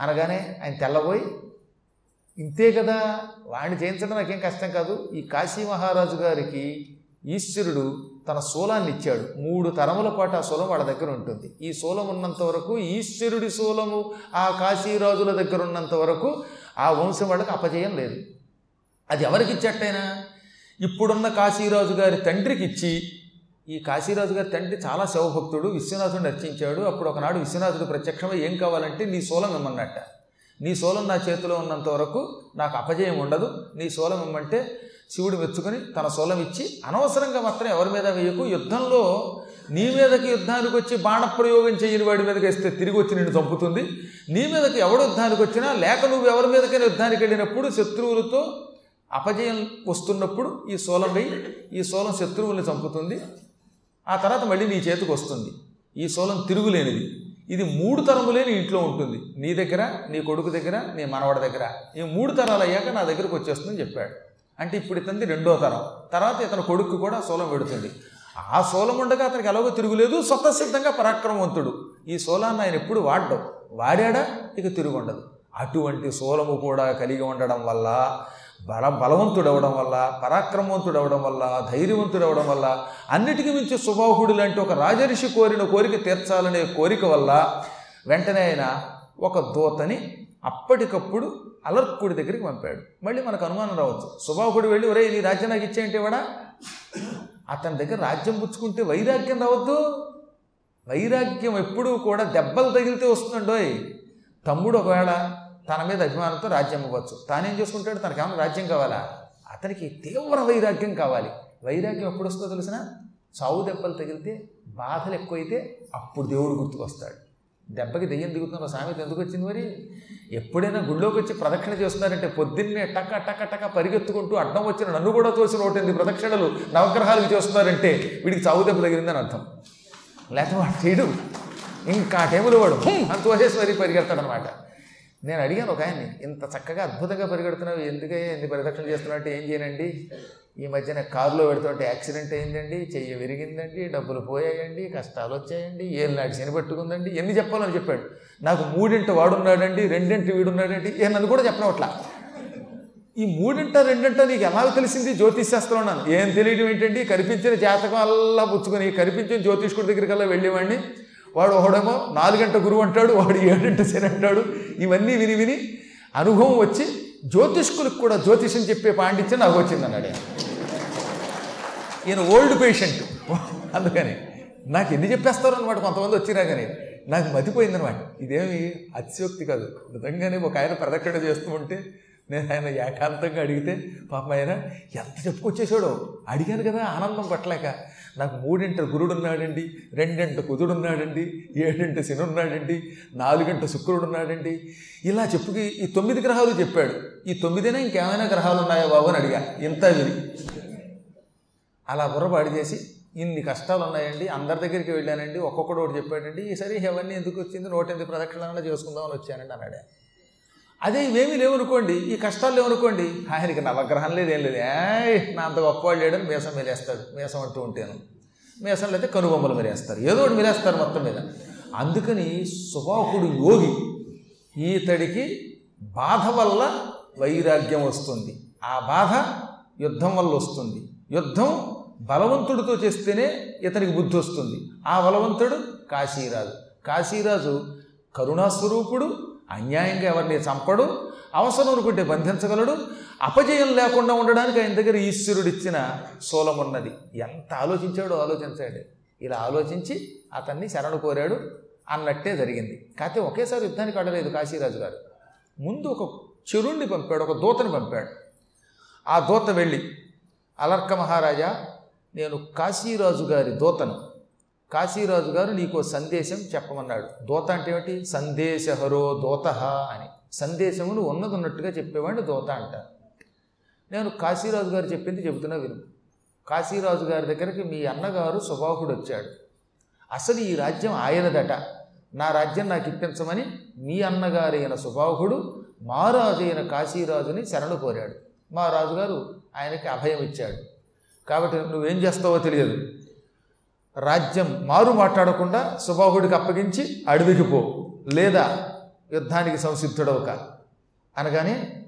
అనగానే ఆయన తెల్లబోయి ఇంతే కదా వాడిని చేయించడం నాకేం కష్టం కాదు. ఈ కాశీ మహారాజు గారికి ఈశ్వరుడు తన శూలాన్ని ఇచ్చాడు. మూడు తరముల పాటు ఆ శూలం వాళ్ళ దగ్గర ఉంటుంది. ఈ శూలం ఉన్నంత వరకు ఈశ్వరుడి శూలము ఆ కాశీరాజుల దగ్గర ఉన్నంత వరకు ఆ వంశం వాళ్ళకి అపజయం లేదు. అది ఎవరికి ఇచ్చట్టయినా? ఇప్పుడున్న కాశీరాజు గారి తండ్రికి ఇచ్చి ఈ కాశీరాజు గారి తండ్రి చాలా శివభక్తుడు విశ్వనాథుడిని అర్చించాడు అప్పుడు ఒకనాడు విశ్వనాథుడు ప్రత్యక్షమై ఏం కావాలంటే నీ శూలం ఇమ్మన్నట్ట. నీ శూలం నా చేతిలో ఉన్నంత వరకు నాకు అపజయం ఉండదు. నీ శూలం ఇమ్మంటే శివుడు మెచ్చుకొని తన శూలం ఇచ్చి అనవసరంగా మాత్రం ఎవరి మీద వేయకు. యుద్ధంలో నీ మీదకి యుద్ధానికి వచ్చి బాణప్రయోగం చేయని వాడి మీదకి వేస్తే తిరిగి వచ్చి నిన్ను చంపుతుంది. నీ మీదకి ఎవడు యుద్ధానికి వచ్చినా లేక నువ్వు ఎవరి మీదకైనా యుద్ధానికి వెళ్ళినప్పుడు శత్రువులతో అపజయం వస్తున్నప్పుడు ఈ శూలం వేయి. ఈ శూలం శత్రువుల్ని చంపుతుంది. ఆ తర్వాత మళ్ళీ నీ చేతికి వస్తుంది. ఈ శూలం తిరుగులేనిది. ఇది మూడు తరములే నీ ఇంట్లో ఉంటుంది. నీ దగ్గర నీ కొడుకు దగ్గర నీ మనవడి దగ్గర. ఈ మూడు తరాలు అయ్యాక నా దగ్గరకు వచ్చేస్తుందని చెప్పాడు. అంటే ఇప్పుడు ఇతనిది రెండో తరం. తర్వాత ఇతని కొడుకు కూడా శూలం పెడుతుంది ఆ శూలం ఉండగా అతనికి ఎలాగో తిరుగులేదు. స్వతసిద్ధంగా పరాక్రమవంతుడు. ఈ శూలాన్ని ఆయన ఎప్పుడు వాడడం. వాడాడా? ఇక తిరుగుండదు. అటువంటి శూలము కూడా కలిగి ఉండడం వల్ల బల బలవంతుడవడం వల్ల పరాక్రమవంతుడవడం వల్ల ధైర్యవంతుడవడం వల్ల అన్నిటికీ మించి సుబాహుడు లాంటి ఒక రాజరిషి కోరిన కోరిక తీర్చాలనే కోరిక వల్ల వెంటనే ఆయన ఒక దూతని అప్పటికప్పుడు అలర్కుడి దగ్గరికి పంపాడు. మళ్ళీ మనకు అనుమానం రావచ్చు. సుబాహుడు వెళ్ళి ఒరే నీ రాజ్యం నాకు ఇచ్చేయంటే వాడా? అతని దగ్గర రాజ్యం పుచ్చుకుంటే వైరాగ్యం రావద్దు. వైరాగ్యం ఎప్పుడూ కూడా దెబ్బలు తగిలితే వస్తుందండోయ్. తమ్ముడు ఒకవేళ తన మీద అభిమానంతో రాజ్యం ఇవ్వచ్చు తానేం చేసుకుంటాడు? తనకేమైనా రాజ్యం కావాలా? అతనికి తీవ్ర వైరాగ్యం కావాలి. వైరాగ్యం ఎప్పుడు వస్తుందో తెలిసిన? చావు దెబ్బలు తగిలితే బాధలు ఎక్కువైతే అప్పుడు దేవుడు గుర్తుకొస్తాడు. దెబ్బకి దెయ్యం దిగుతున్న సామెత ఎందుకు వచ్చింది మరి? ఎప్పుడైనా గుళ్ళోకి వచ్చి ప్రదక్షిణ చేస్తున్నారంటే పొద్దున్నే టక టక టక పరిగెత్తుకుంటూ అడ్డం వచ్చిన నన్ను కూడా తోసి నూటెనిమిది ప్రదక్షిణలు నవగ్రహాలకు చేస్తున్నారంటే వీడికి చావు దెబ్బ తగిలిందని అర్థం. లేకపోతే వాడు చేయడు ఇంకా ఆ వాడు అంత అని మరీ పరిగెడతాడనమాట. నేను అడిగాను ఒక ఆయన్ని ఇంత చక్కగా అద్భుతంగా పరిగెడుతున్నావు ఎందుకే ఎన్ని పరిరక్షణ చేస్తున్నట్టు అంటే ఏం చేయనండి? ఈ మధ్యన కారులో పెడుతుంటే యాక్సిడెంట్ అయిందండి చెయ్యి విరిగిందండి డబ్బులు పోయాయండి కష్టాలు వచ్చాయండి ఏళ్ళు నాటి శని పట్టుకుందండి ఎన్ని చెప్పాలని చెప్పాడు. నాకు మూడింటి వాడున్నాడండి రెండింటి వీడున్నాడండి ఏ నన్ను కూడా చెప్పనవట్లా ఈ మూడింట రెండింట నీకు ఎలా తెలిసింది? జ్యోతిష్ శాస్త్రం అన్నాను ఏం తెలియడం ఏంటండి? కనిపించిన జాతకం అల్లా పుచ్చుకొని కనిపించిన జ్యోతిష్కుడి దగ్గరికల్లా వెళ్ళేవాడిని. వాడు ఒకడేమో నాలుగంట గురువు అంటాడు వాడు ఏడంట శని అంటాడు. ఇవన్నీ విని విని అనుభవం వచ్చి జ్యోతిష్కులకు కూడా జ్యోతిషం చెప్పే పాండిత్యం నాకు వచ్చింది అన్నాడు ఈయన ఓల్డ్ పేషెంట్. అందుకని నాకు ఎన్ని చెప్పేస్తారు అనమాట కొంతమంది వచ్చినా కానీ. నాకు మతిపోయిందనమాట ఇదేమి అతిశయోక్తి కాదు. నిజంగానే ఒక ఆయన ప్రదక్షిణ చేస్తూ ఉంటే నేను ఆయన ఏకాంతంగా అడిగితే పాప ఆయన ఎంత చెప్పుకొచ్చేసాడో అడిగాను కదా ఆనందం పట్టలేక. నాకు మూడింట గురుడు ఉన్నాడండి రెండింట కుదుడు ఉన్నాడండి ఏడింట శనున్నాడండి నాలుగింట శుక్రుడు ఉన్నాడండి ఇలా చెప్పుకి ఈ తొమ్మిది గ్రహాలు చెప్పాడు. ఈ తొమ్మిదినే ఇంకేమైనా గ్రహాలు ఉన్నాయా బాబు అని అడిగా. ఇంత విని. అలా బుర్రపాడు చేసి ఇన్ని కష్టాలు ఉన్నాయండి అందరి దగ్గరికి వెళ్ళానండి ఒక్కొక్కడు ఒకటి చెప్పాడండి ఈసారి ఇవన్నీ ఎందుకు వచ్చింది నూట ఎనిమిది ప్రదక్షిణాలను చేసుకుందామని వచ్చానండి అన్నాడే అదే ఇవేమీ లేవనుకోండి ఈ కష్టాలు లేవనుకోండి ఆయనకి నవగ్రహం లేదు ఏం లేదు. ఏయ్ నా అంత గొప్పవాళ్ళు లేడని మీసం మీరేస్తాడు మీసం అంటూ ఉంటాను. మేసంలో అయితే కనుబొమ్మలు మీరేస్తారు ఏదో ఒకటి మీరేస్తారు మొత్తం మీద. అందుకని సుభాకుడు యోగి ఈతడికి బాధ వల్ల వైరాగ్యం వస్తుంది. ఆ బాధ యుద్ధం వల్ల వస్తుంది. యుద్ధం బలవంతుడితో చేస్తేనే ఇతనికి బుద్ధి వస్తుంది. ఆ బలవంతుడు కాశీరాజు. కాశీరాజు కరుణాస్వరూపుడు అన్యాయంగా ఎవరిని చంపడు అవసరం అనుకుంటే బంధించగలడు అపజయం లేకుండా ఉండడానికి ఆయన దగ్గర ఈశ్వరుడిచ్చిన శూలం ఉన్నది ఎంత ఆలోచించాడో ఆలోచించాడు. ఇలా ఆలోచించి అతన్ని శరణు కోరాడు అన్నట్టే జరిగింది. కాకపోతే ఒకేసారి యుద్ధానికి ఆడలేదు కాశీరాజు గారు. ముందు ఒక చెరుణ్ణి పంపాడు ఒక దూతని పంపాడు. ఆ దూత వెళ్ళి అలర్క మహారాజా నేను కాశీరాజు గారి దూతను కాశీరాజు గారు నీకు సందేశం చెప్పమన్నాడు. దోత అంటే ఏమిటి? సందేశహరో దూత అని. సందేశమును ఉన్నది ఉన్నట్టుగా చెప్పేవాడిని దోత అంటారు. నేను కాశీరాజు గారు చెప్పింది చెబుతున్నా విను. కాశీరాజు గారి దగ్గరికి మీ అన్నగారు సుబాహుడు వచ్చాడు అసలు ఈ రాజ్యం ఆయనదట. నా రాజ్యం నాకు ఇప్పించమని మీ అన్నగారైన సుబాహుడు మా రాజు అయిన కాశీరాజుని శరణు కోరాడు. మా రాజుగారు ఆయనకి అభయం ఇచ్చాడు కాబట్టి నువ్వేం చేస్తావో తెలియదు. రాజ్యం మారు మాట్లాడకుండా సుబాహుడికి అప్పగించి అడవికి పో. లేదా యుద్ధానికి సంసిద్ధుడవుక. అనగానే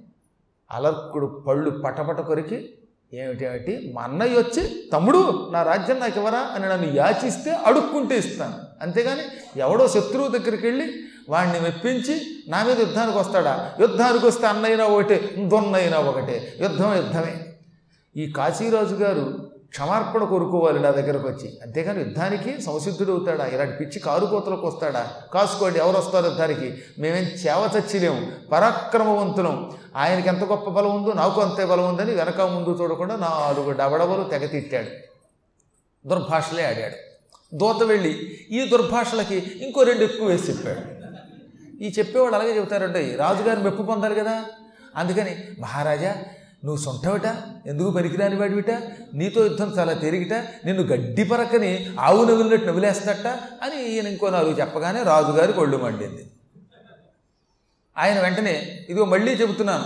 అలర్కుడు పళ్ళు పటపట కొరికి ఏమిటేమిటి? మా అన్నయ్య వచ్చి తమ్ముడు నా రాజ్యం నాకు ఇవ్వరా? అని నన్ను యాచిస్తే అడుక్కుంటే ఇస్తాను. అంతేగాని ఎవడో శత్రువు దగ్గరికి వెళ్ళి వాడిని మెప్పించి నా మీద యుద్ధానికి వస్తాడా? యుద్ధానికి వస్తే అన్నైనా ఒకటే దొన్నైనా ఒకటే. యుద్ధం యుద్ధమే. ఈ కాశీరాజు గారు క్షమార్పణ కోరుకోవాలి నా దగ్గరకు వచ్చి. అంతేగాని యుద్ధానికి సంసిద్ధుడు అవుతాడా? ఇలాంటి పిచ్చి కారుకోతలకు వస్తాడా? కాసుకోండి ఎవరు వస్తారు యుద్ధానికి? మేమేం చేవ చచ్చిలేము పరాక్రమవంతులం. ఆయనకి ఎంత గొప్ప బలం ఉందో నాకు అంతే బలం ఉందని వెనక ముందు చూడకుండా నాలుగు డబడబలు తెగ తిట్టాడు. దుర్భాషలే ఆడాడు. దూత వెళ్ళి ఈ దుర్భాషలకి ఇంకో రెండు ఎక్కువ వేసి చెప్పాడు. ఈ చెప్పేవాడు అలాగే చెబుతారండి రాజుగారు మెప్పు పొందాలి కదా? అందుకని మహారాజా నువ్వు సొంటవిట? ఎందుకు పనికిరాని వాడివిట? నీతో యుద్ధం చాలా తేలిగిట నిన్ను గడ్డి పరక్కని ఆవు నవ్వులినట్టు నవ్వులేస్తట అని ఈయన ఇంకో నాలుగు చెప్పగానే రాజుగారికి ఒళ్ళు మండింది. ఆయన వెంటనే ఇదిగో మళ్ళీ చెబుతున్నాను.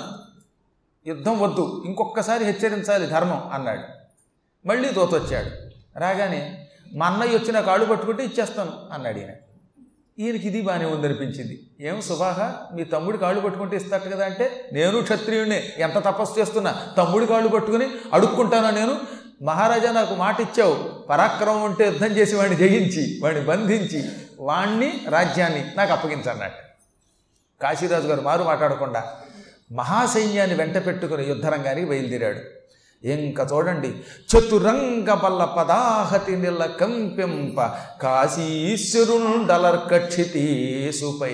యుద్ధం వద్దు ఇంకొకసారి హెచ్చరించాలి ధర్మం అన్నాడు. మళ్ళీ తోతొచ్చాడు రాగానే మా అన్నయ్య వచ్చి నా కాళ్ళు పట్టుకుంటే ఇచ్చేస్తాను అన్నాడు ఈయన. ఈయనకి ఇది బాగానే ఉందనిపించింది. ఏం సుభాహ మీ తమ్ముడి కాళ్ళు పట్టుకుంటే ఇస్తాడు కదా అంటే నేను క్షత్రియుడినే ఎంత తపస్సు చేస్తున్నా తమ్ముడి కాళ్ళు పట్టుకుని అడుక్కుంటానా నేను? మహారాజా నాకు మాట ఇచ్చావు పరాక్రమం ఉంటే యుద్ధం చేసి వాడిని జయించి వాడిని బంధించి వాణ్ణి రాజ్యాన్ని నాకు అప్పగించన్నట్టు కాశీరాజు గారు మారు మాట్లాడకుండా మహాసైన్యాన్ని వెంట పెట్టుకుని యుద్ధరంగానికి బయలుదేరాడు. ఇంకా చూడండి చతురంగ బల్ల పదాహతి నిల కంపింప కాశీశ్వరుండలర్కక్షితీసుపై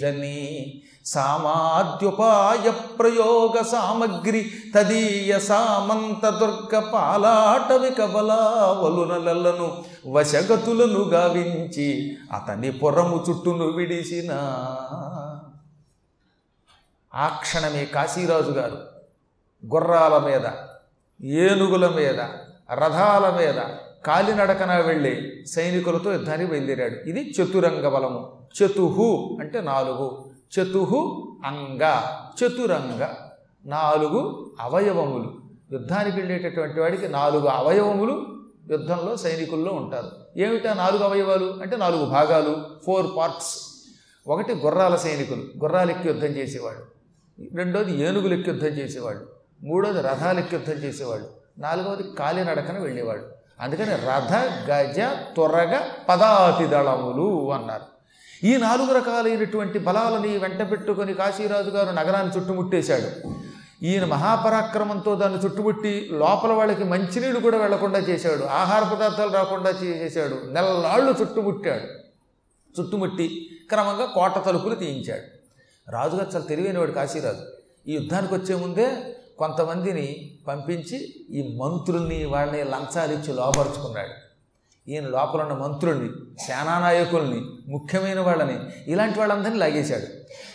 జని సామాద్యుపాయ ప్రయోగ సామగ్రి తదీయ సామంత దుర్గ పాలాటవిక బలావలునలను వశగతులను గావించి అతని పొరము చుట్టూను విడిసిన. ఆ క్షణమే కాశీరాజు గారు గుర్రాల మీద ఏనుగుల మీద రథాల మీద కాలినడకన వెళ్ళి సైనికులతో యుద్ధానికి బయలుదేరాడు. ఇది చతురంగ బలము. చతుహు అంటే నాలుగు. చతుహు అంగ. చతురంగ నాలుగు అవయవములు. యుద్ధానికి వెళ్ళేటటువంటి వాడికి నాలుగు అవయవములు యుద్ధంలో సైనికుల్లో ఉంటారు. ఏమిటా నాలుగు అవయవాలు? అంటే నాలుగు భాగాలు. Four parts. ఒకటి గుర్రాల సైనికులు. గుర్రాలెక్కి యుద్ధం చేసేవాడు. రెండోది ఏనుగులెక్కి యుద్ధం చేసేవాడు. మూడోది రథాలెక్కి యుద్ధం చేసేవాడు నాలుగవది కాలినడకన వెళ్ళేవాడు అందుకని రథ గజ త్వరగ పదాతి దళములు అన్నారు. ఈ నాలుగు రకాలైనటువంటి బలాలని వెంట పెట్టుకొని కాశీరాజు గారు నగరాన్ని చుట్టుముట్టేశాడు. ఈయన మహాపరాక్రమంతో దాన్ని చుట్టుముట్టి లోపల వాళ్ళకి మంచినీళ్ళు కూడా వెళ్ళకుండా చేశాడు. ఆహార పదార్థాలు రాకుండా చేశాడు. నెలలాళ్ళు చుట్టుముట్టాడు. చుట్టుముట్టి క్రమంగా కోట తలుపులు తీయించాడు. రాజుగారు చాలా తెలివైనవాడు కాశీరాజు. ఈ యుద్ధానికి వచ్చే ముందే కొంతమందిని పంపించి ఈ మంత్రుల్ని వాళ్ళని లంచాలు ఇచ్చి లోపరుచుకున్నాడు. ఈయన లోపల ఉన్న మంత్రుల్ని సేనానాయకుల్ని ముఖ్యమైన వాళ్ళని ఇలాంటి వాళ్ళందరినీ లాగేశాడు.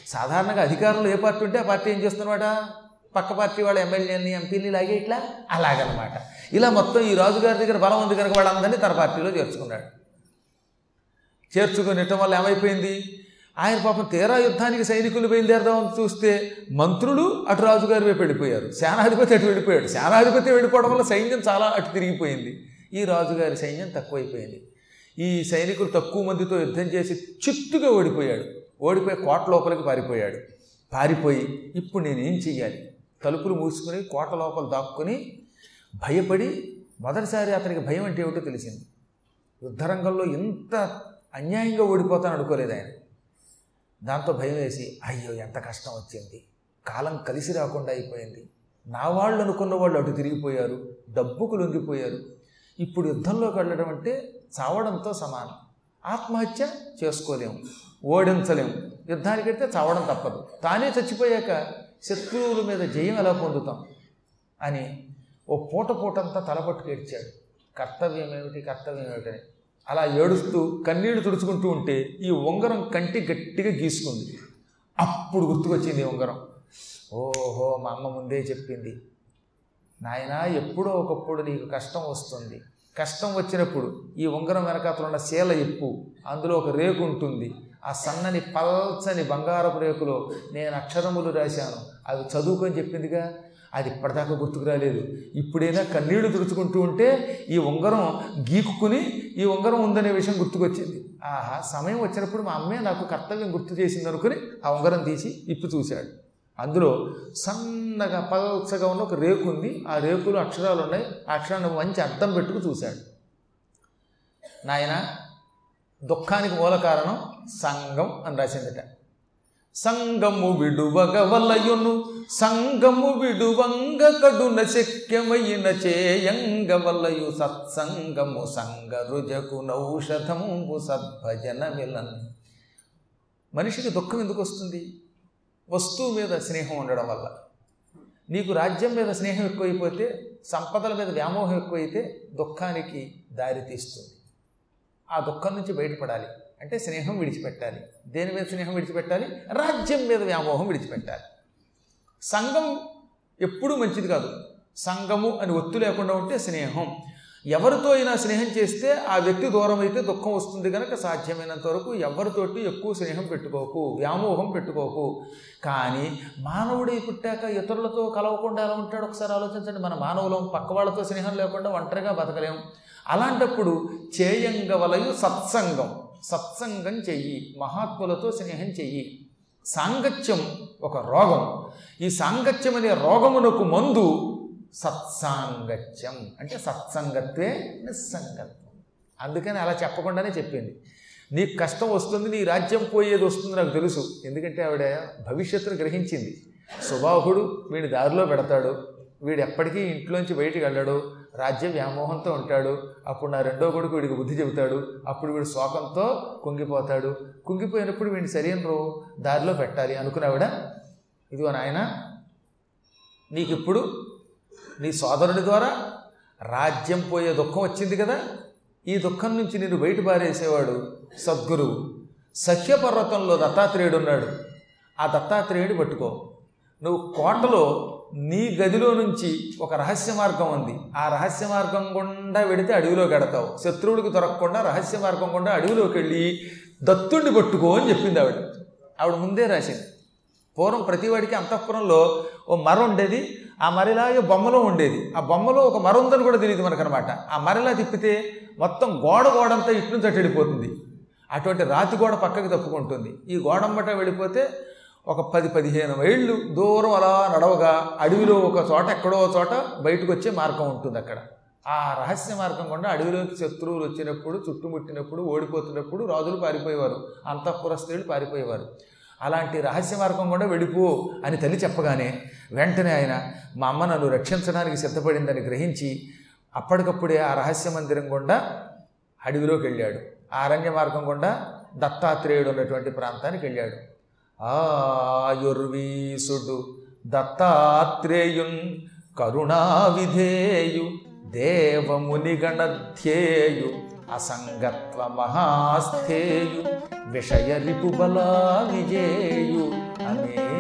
సాధారణంగా అధికారంలో ఏ పార్టీ ఉంటే ఆ పార్టీ ఏం చేస్తున్నమాట పక్క పార్టీ వాళ్ళ ఎమ్మెల్యేని ఎంపీని లాగే ఇట్లా అలాగనమాట. ఇలా మొత్తం ఈ రాజుగారి దగ్గర బలం ఉంది కనుక వాళ్ళందరినీ తన పార్టీలో చేర్చుకున్నాడు. చేర్చుకునేటం వల్ల ఏమైపోయింది? ఆయన పాపం తీరా యుద్ధానికి సైనికులు బయలుదేరదామని చూస్తే మంత్రులు అటు రాజుగారి వైపు వెళ్ళిపోయారు. సేనాధిపతి అటు వెళ్ళిపోయాడు. సేనాధిపతి వెళ్ళిపోవడం వల్ల సైన్యం చాలా అటు తిరిగిపోయింది. ఈ రాజుగారి సైన్యం తక్కువైపోయింది. ఈ సైనికులు తక్కువ మందితో యుద్ధం చేసి చిత్తుగా ఓడిపోయాడు. ఓడిపోయి కోట లోపలికి పారిపోయాడు. పారిపోయి ఇప్పుడు నేను ఏం చెయ్యాలి? తలుపులు మూసుకుని కోట లోపల దాక్కుని భయపడి మొదటిసారి అతనికి భయం అంటే ఏమిటో తెలిసింది. యుద్ధరంగంలో ఇంత అన్యాయంగా ఓడిపోతాను అనుకోలేదు ఆయన. దాంతో భయం వేసి అయ్యో ఎంత కష్టం వచ్చింది. కాలం కలిసి రాకుండా అయిపోయింది. నా వాళ్ళు అనుకున్న వాళ్ళు అటు తిరిగిపోయారు. డబ్బుకు లొంగిపోయారు. ఇప్పుడు యుద్ధంలోకి వెళ్ళడం అంటే చావడంతో సమానం. ఆత్మహత్య చేసుకోలేము. ఓడించలేము. యుద్ధానికి వెళ్తే చావడం తప్పదు. తానే చచ్చిపోయాక శత్రువుల మీద జయం ఎలా పొందుతాం? అని ఓ పూట పూటంతా తలపట్టుకు ఏడ్చాడు. కర్తవ్యం ఏమిటి? కర్తవ్యం ఏమిటని అలా ఏడుస్తూ కన్నీళ్ళు తుడుచుకుంటూ ఉంటే ఈ ఉంగరం కంటి గట్టిగా గీసుకుంది. అప్పుడు గుర్తుకొచ్చింది ఉంగరం. ఓహో మా అమ్మ ముందే చెప్పింది. నాయనా ఎప్పుడో ఒకప్పుడు నీకు కష్టం వస్తుంది. కష్టం వచ్చినప్పుడు ఈ ఉంగరం వెనకాతలు ఉన్న శీల ఎప్పు అందులో ఒక రేకు ఉంటుంది. ఆ సన్నని పల్చని బంగారపు రేకులో నేను అక్షరములు రాశాను. అవి చదువుకొని చెప్పిందిగా? అది ఇప్పటిదాకా గుర్తుకు రాలేదు. ఇప్పుడైనా కన్నీళ్ళు తుడుచుకుంటూ ఉంటే ఈ ఉంగరం గీకుకుని ఈ ఉంగరం ఉందనే విషయం గుర్తుకొచ్చింది. ఆహా సమయం వచ్చినప్పుడు మా అమ్మే నాకు కర్తవ్యం గుర్తు చేసింది అనుకుని ఆ ఉంగరం తీసి ఇప్పు చూశాడు. అందులో సన్నగా పల్చగా ఉన్న ఒక రేకు ఉంది. ఆ రేకులు అక్షరాలు ఉన్నాయి. ఆ అక్షరాన్ని మంచి అర్థం పెట్టుకు చూశాడు. నాయన దుఃఖానికి మూల కారణం సంగం అని రాసిందట. సంగము విడువగ వలయును సంగము విడువంగ కడున శక్యమైన చేయంగ వలయు సత్సంగము సంగ రుజకు నౌషధంబు సద్భజన విలన్ మనిషికి దుఃఖం ఎందుకు వస్తుంది? వస్తువు మీద స్నేహం ఉండడం వల్ల. నీకు రాజ్యం మీద స్నేహం ఎక్కువైపోతే సంపదల మీద వ్యామోహం ఎక్కువైతే దుఃఖానికి దారి తీస్తుంది ఆ దుఃఖం నుంచి బయటపడాలి. అంటే స్నేహం విడిచిపెట్టాలి. దేని మీద స్నేహం విడిచిపెట్టాలి? రాజ్యం మీద వ్యామోహం విడిచిపెట్టాలి. సంఘం ఎప్పుడూ మంచిది కాదు. సంఘము అని ఒత్తు లేకుండా ఉంటే స్నేహం. ఎవరితో అయినా స్నేహం చేస్తే ఆ వ్యక్తి దూరం అయితే దుఃఖం వస్తుంది కనుక సాధ్యమైనంత వరకు ఎవరితోటి ఎక్కువ స్నేహం పెట్టుకోకు వ్యామోహం పెట్టుకోకు. కానీ మానవుడి పుట్టాక ఇతరులతో కలవకుండా ఎలా ఉంటాడు? ఒకసారి ఆలోచించండి. మన మానవులం పక్క వాళ్ళతో స్నేహం లేకుండా ఒంటరిగా బతకలేం. అలాంటప్పుడు చేయంగవలయు సత్సంగం. సత్సంగం చెయ్యి మహాత్ములతో స్నేహం చెయ్యి. సాంగత్యం ఒక రోగం. ఈ సాంగత్యం అనే రోగమునకు మందు సత్సాంగత్యం. అంటే సత్సంగత్వే నిస్సంగత్వం. అందుకని అలా చెప్పకుండానే చెప్పింది. నీకు కష్టం వస్తుంది నీ రాజ్యం పోయేది వస్తుంది నాకు తెలుసు. ఎందుకంటే ఆవిడ భవిష్యత్తును గ్రహించింది. సుబాహుడు వీడి దారిలో పెడతాడు. వీడు ఎప్పటికీ ఇంట్లోంచి బయటికి వెళ్ళాడు. రాజ్య వ్యామోహంతో ఉంటాడు. అప్పుడు నా రెండో కొడుకు వీడికి బుద్ధి చెబుతాడు. అప్పుడు వీడు శోకంతో కుంగిపోతాడు. కుంగిపోయినప్పుడు వీడిని సరైన రో దారిలో పెట్టాలి అనుకున్నావిడ ఇదిగో నాయన నీకు ఇప్పుడు నీ సోదరుడి ద్వారా రాజ్యం పోయే దుఃఖం వచ్చింది కదా? ఈ దుఃఖం నుంచి నేను బయట పారేసేవాడు సద్గురువు. సఖ్యపర్వతంలో దత్తాత్రేయుడు ఉన్నాడు. ఆ దత్తాత్రేయుడు పట్టుకో. నువ్వు కోటలో నీ గదిలో నుంచి ఒక రహస్య మార్గం ఉంది. ఆ రహస్య మార్గం గుండా వెడితే అడవిలో గడతావు శత్రువుడికి దొరకకుండా రహస్య మార్గం గుండా అడవిలోకి వెళ్ళి దత్తుణ్ణి పట్టుకో అని చెప్పింది ఆవిడ. ఆవిడ ముందే రాసింది. పూర్వం ప్రతివాడికి అంతఃపురంలో ఓ మర ఉండేది. ఆ మరిలాగే బొమ్మలో ఉండేది. ఆ బొమ్మలో ఒక మర ఉందని కూడా తెలియదు మనకనమాట. ఆ మరిలా తిప్పితే మొత్తం గోడ గోడంతా ఇటు నుంచి అటు వెళ్ళిపోతుంది. అటువంటి రాతి గోడ పక్కకి తప్పుకుంటుంది. ఈ గోడంబట వెళ్ళిపోతే ఒక పది పదిహేను మైళ్ళు దూరం అలా నడవగా అడవిలో ఒక చోట ఎక్కడో చోట బయటకు వచ్చే మార్గం ఉంటుంది అక్కడ. ఆ రహస్య మార్గం గుండా అడవిలోకి శత్రువులు వచ్చినప్పుడు చుట్టుముట్టినప్పుడు ఓడిపోతున్నప్పుడు రాజులు పారిపోయేవారు అంతఃపుర స్త్రీలు పారిపోయేవారు. అలాంటి రహస్య మార్గం కూడా వెళ్ళిపో అని తల్లి చెప్పగానే వెంటనే ఆయన మా అమ్మ నన్ను రక్షించడానికి సిద్ధపడిందని గ్రహించి అప్పటికప్పుడే ఆ రహస్య మందిరం గుండా అడవిలోకి వెళ్ళాడు. ఆ అరణ్య మార్గం గుండా దత్తాత్రేయుడు ఉన్నటువంటి ప్రాంతానికి వెళ్ళాడు. ఆయుర్వీసుడు దత్తాత్రేయున్ కరుణావిధేయు దేవమునిగణధ్యేయు అసంగత్వ మహాస్థేయు విషయ రిపుబలా విజేయు అనే